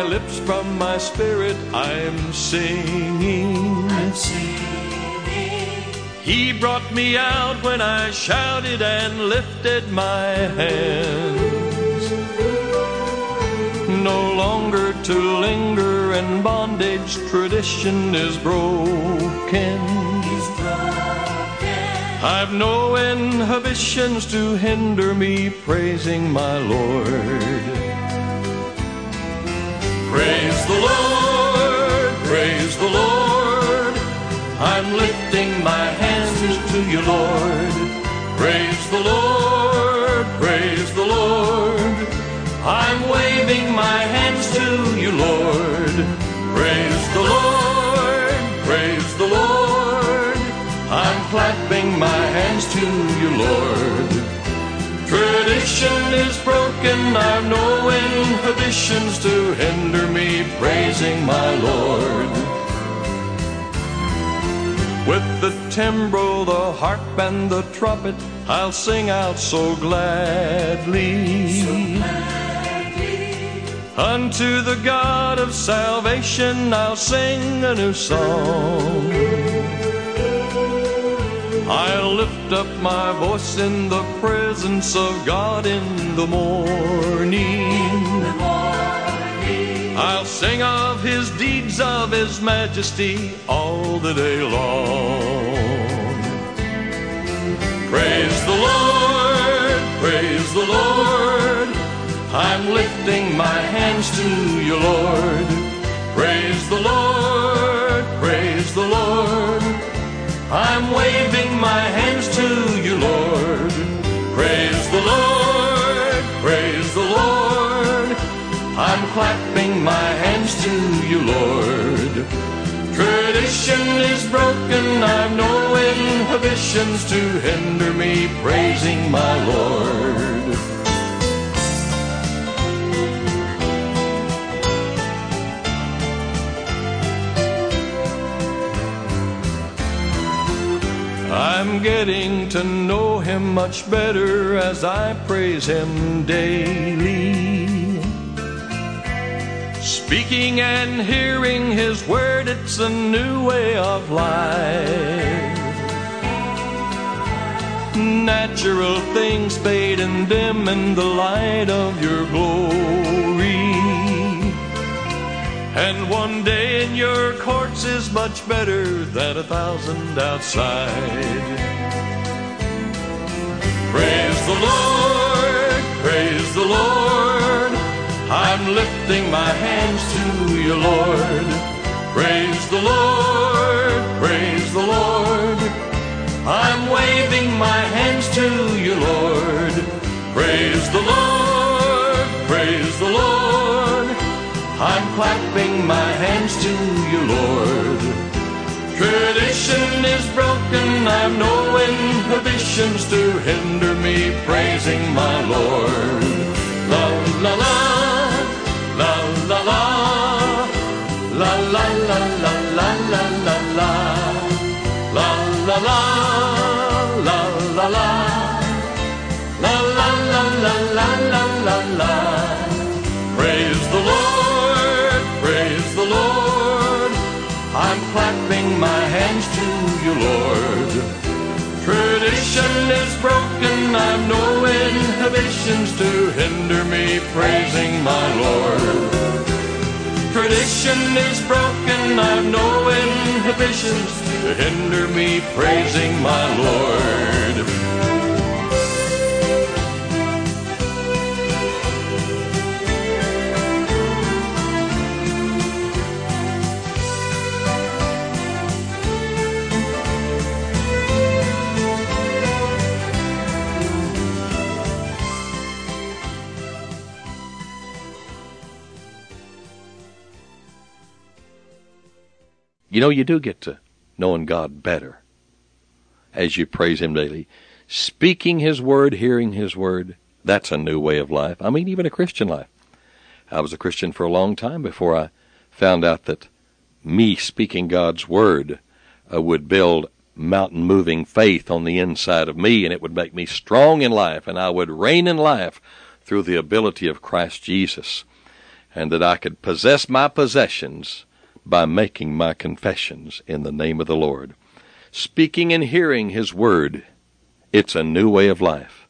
My lips, from my spirit, I'm singing. I'm singing. He brought me out when I shouted and lifted my hands. No longer to linger in bondage, tradition is broken. Broken. I've no inhibitions to hinder me praising my Lord. You, Lord. Praise the Lord, praise the Lord. I'm waving my hands to you, Lord. Praise the Lord, praise the Lord. I'm clapping my hands to you, Lord. Tradition is broken, I've no inhibitions to hinder me praising my Lord. With the timbrel, the harp, and the trumpet, I'll sing out so gladly. Unto the God of salvation, I'll sing a new song. I'll lift up my voice in the presence of God in the morning. The morning. I'll sing of his deeds, of his majesty all the day long. Praise the Lord, praise the Lord. I'm lifting my hands to you, Lord. Praise the Lord, praise the Lord. I'm waving my hands to you, clapping my hands to you, Lord. Tradition is broken, I've no inhibitions to hinder me praising my Lord. I'm getting to know him much better as I praise him daily. Speaking and hearing his word, it's a new way of life. Natural things fade and dim in the light of your glory. And one day in your courts is much better than a thousand outside. Praise the Lord, praise the Lord. I'm lifting my hands to you, Lord. Praise the Lord, praise the Lord. I'm waving my hands to you, Lord. Praise the Lord, praise the Lord. I'm clapping my hands to you, Lord. Tradition is broken, I've no inhibitions to hinder me praising my Lord. La la la, la la la, la la la la la la la la, la la la, la la la, la la la la la la la la. Praise the Lord, praise the Lord. I'm clapping my hands to you, Lord. Tradition is broken, I've no inhibitions to hinder me praising my Lord. Tradition is broken, I've no inhibitions to hinder me praising my Lord. You know, you do get to knowing God better as you praise Him daily. Speaking His Word, hearing His Word, that's a new way of life. I mean, even a Christian life. I was a Christian for a long time before I found out that me speaking God's Word uh, would build mountain moving faith on the inside of me, and it would make me strong in life, and I would reign in life through the ability of Christ Jesus, and that I could possess my possessions by making my confessions in the name of the Lord. Speaking and hearing His Word, it's a new way of life.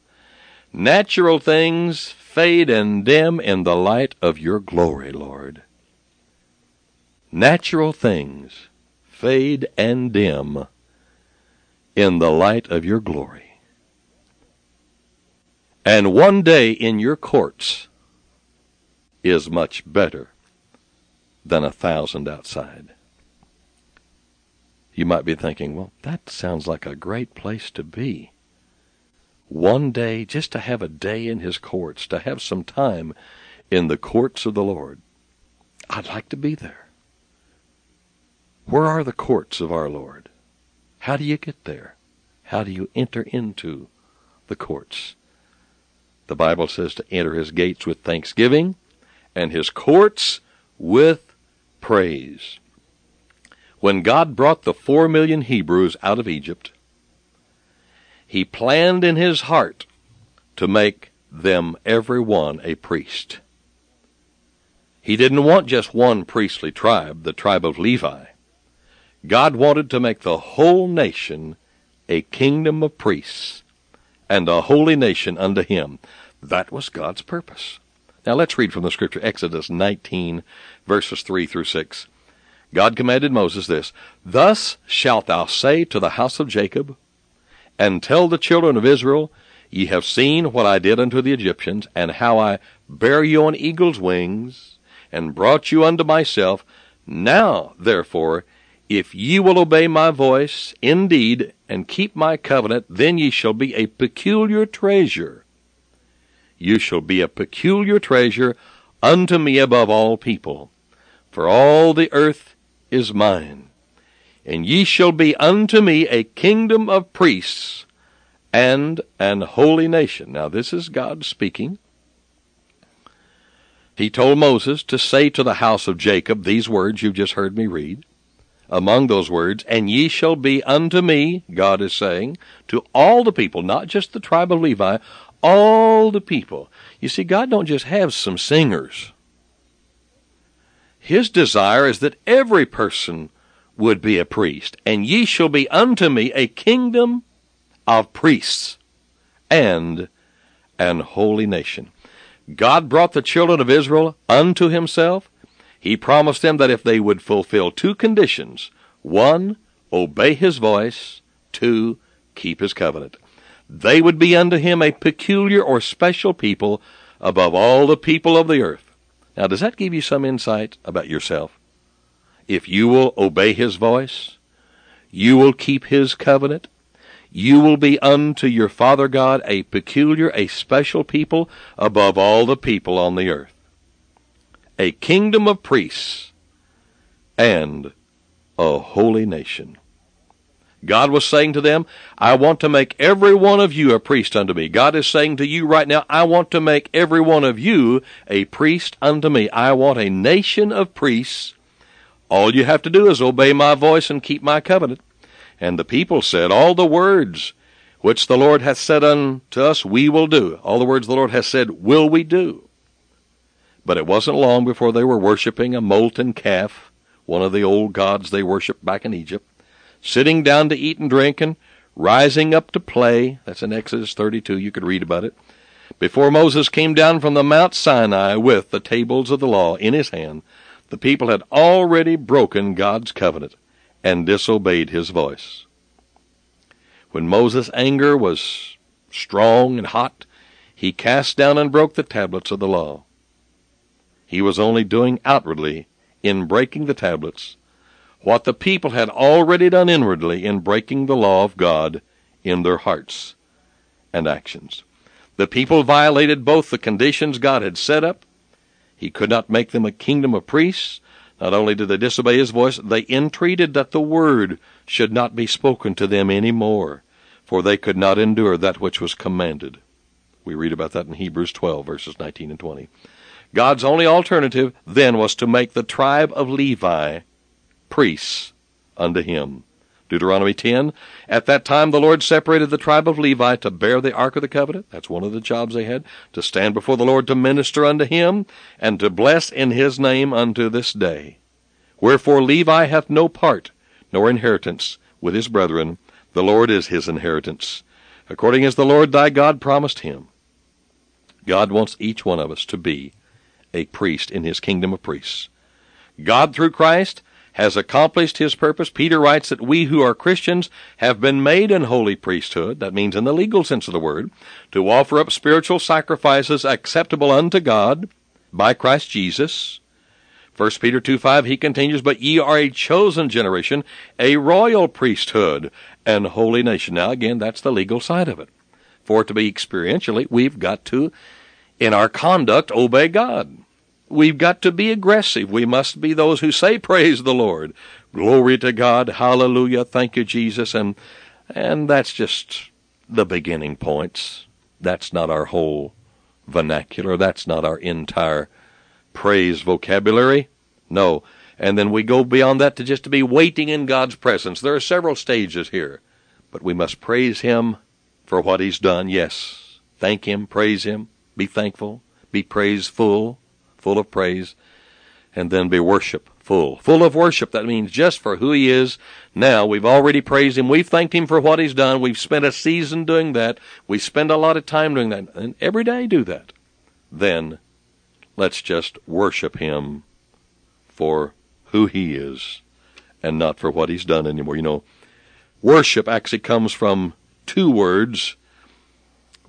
Natural things fade and dim in the light of your glory, Lord. Natural things fade and dim in the light of your glory. And one day in your courts is much better than a thousand outside. You might be thinking, well, that sounds like a great place to be. One day, just to have a day in his courts, to have some time in the courts of the Lord. I'd like to be there. Where are the courts of our Lord? How do you get there? How do you enter into the courts? The Bible says to enter his gates with thanksgiving and his courts with praise. When God brought the four million Hebrews out of Egypt, he planned in his heart to make them every one a priest. He didn't want just one priestly tribe, the tribe of Levi. God wanted to make the whole nation a kingdom of priests and a holy nation unto him. That was God's purpose. Now let's read from the scripture, Exodus 19, verses 3 through 6. God commanded Moses this, Thus shalt thou say to the house of Jacob, and tell the children of Israel, Ye have seen what I did unto the Egyptians, and how I bare you on eagle's wings, and brought you unto myself. Now, therefore, if ye will obey my voice, indeed, and keep my covenant, then ye shall be a peculiar treasure. You shall be a peculiar treasure unto me above all people. For all the earth is mine. And ye shall be unto me a kingdom of priests and an holy nation. Now, this is God speaking. He told Moses to say to the house of Jacob these words you've just heard me read. Among those words, and ye shall be unto me, God is saying, to all the people, not just the tribe of Levi, all the people. You see, God don't just have some singers. His desire is that every person would be a priest, and ye shall be unto me a kingdom of priests and an holy nation. God brought the children of Israel unto himself. He promised them that if they would fulfill two conditions, one, obey his voice, two, keep his covenant, they would be unto him a peculiar or special people above all the people of the earth. Now, does that give you some insight about yourself? If you will obey his voice, you will keep his covenant, you will be unto your Father God a peculiar, a special people above all the people on the earth. A kingdom of priests and a holy nation. God was saying to them, I want to make every one of you a priest unto me. God is saying to you right now, I want to make every one of you a priest unto me. I want a nation of priests. All you have to do is obey my voice and keep my covenant. And the people said, All the words which the Lord hath said unto us, we will do. All the words the Lord hath said, will we do. But it wasn't long before they were worshiping a molten calf, one of the old gods they worshiped back in Egypt sitting down to eat and drink and rising up to play. That's in Exodus 32. You could read about it. Before Moses came down from the Mount Sinai with the tables of the law in his hand, the people had already broken God's covenant and disobeyed his voice. When Moses' anger was strong and hot, he cast down and broke the tablets of the law. He was only doing outwardly in breaking the tablets what the people had already done inwardly in breaking the law of God in their hearts and actions. The people violated both the conditions God had set up. He could not make them a kingdom of priests, Not only did they disobey his voice, they entreated that the word should not be spoken to them any more, for they could not endure that which was commanded. We read about that in Hebrews 12, verses 19 and 20. God's only alternative then was to make the tribe of Levi priests unto him. Deuteronomy 10. At that time the Lord separated the tribe of Levi to bear the ark of the covenant. That's one of the jobs they had. To stand before the Lord to minister unto him, and to bless in his name unto this day. Wherefore Levi hath no part, nor inheritance with his brethren. The Lord is his inheritance, according as the Lord thy God promised him. God wants each one of us to be a priest in his kingdom of priests. God, through Christ, has accomplished his purpose. Peter writes that we who are Christians have been made an holy priesthood, that means in the legal sense of the word, to offer up spiritual sacrifices acceptable unto God by Christ Jesus. 1 Peter 2 5, he continues, But ye are a chosen generation, a royal priesthood, and holy nation. Now, again, that's the legal side of it. For it to be experientially, we've got to, in our conduct, obey God. We've got to be aggressive. We must be those who say, Praise the Lord. Glory to God. Hallelujah. Thank you, Jesus. And, and that's just the beginning points. That's not our whole vernacular. That's not our entire praise vocabulary. No. And then we go beyond that to just to be waiting in God's presence. There are several stages here, but we must praise Him for what He's done. Yes. Thank Him, praise Him, be thankful, be praiseful full of praise, and then be worshipful. Full Full of worship, that means just for who he is now. We've already praised him. We've thanked him for what he's done. We've spent a season doing that. We spend a lot of time doing that, and every day do that. Then let's just worship him for who he is and not for what he's done anymore. You know, worship actually comes from two words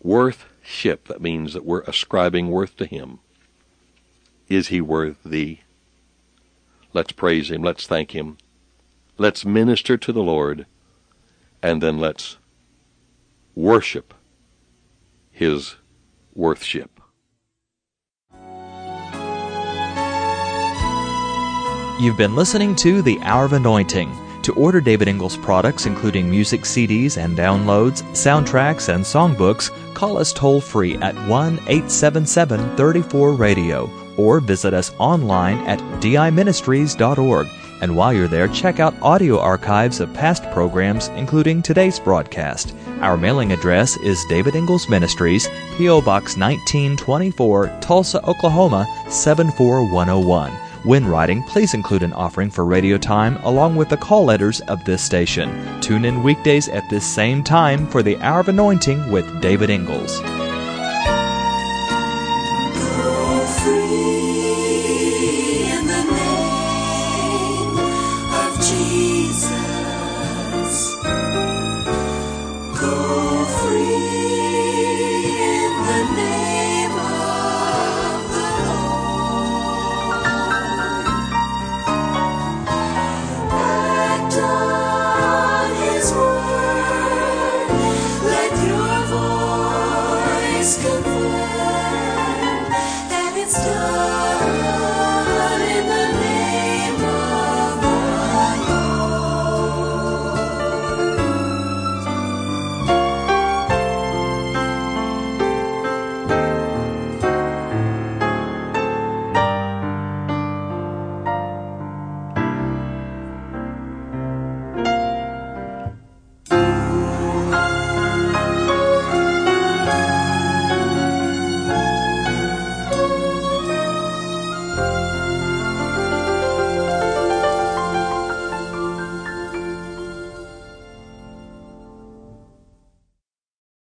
worthship. That means that we're ascribing worth to him. Is he worthy? Let's praise him. Let's thank him. Let's minister to the Lord. And then let's worship his worthship. You've been listening to The Hour of Anointing. To order David Ingles products, including music CDs and downloads, soundtracks, and songbooks, call us toll free at 1 877 34 Radio or visit us online at diministries.org. And while you're there, check out audio archives of past programs, including today's broadcast. Our mailing address is David Ingles Ministries, P.O. Box 1924, Tulsa, Oklahoma 74101. When writing, please include an offering for radio time along with the call letters of this station. Tune in weekdays at this same time for the Hour of Anointing with David Ingles.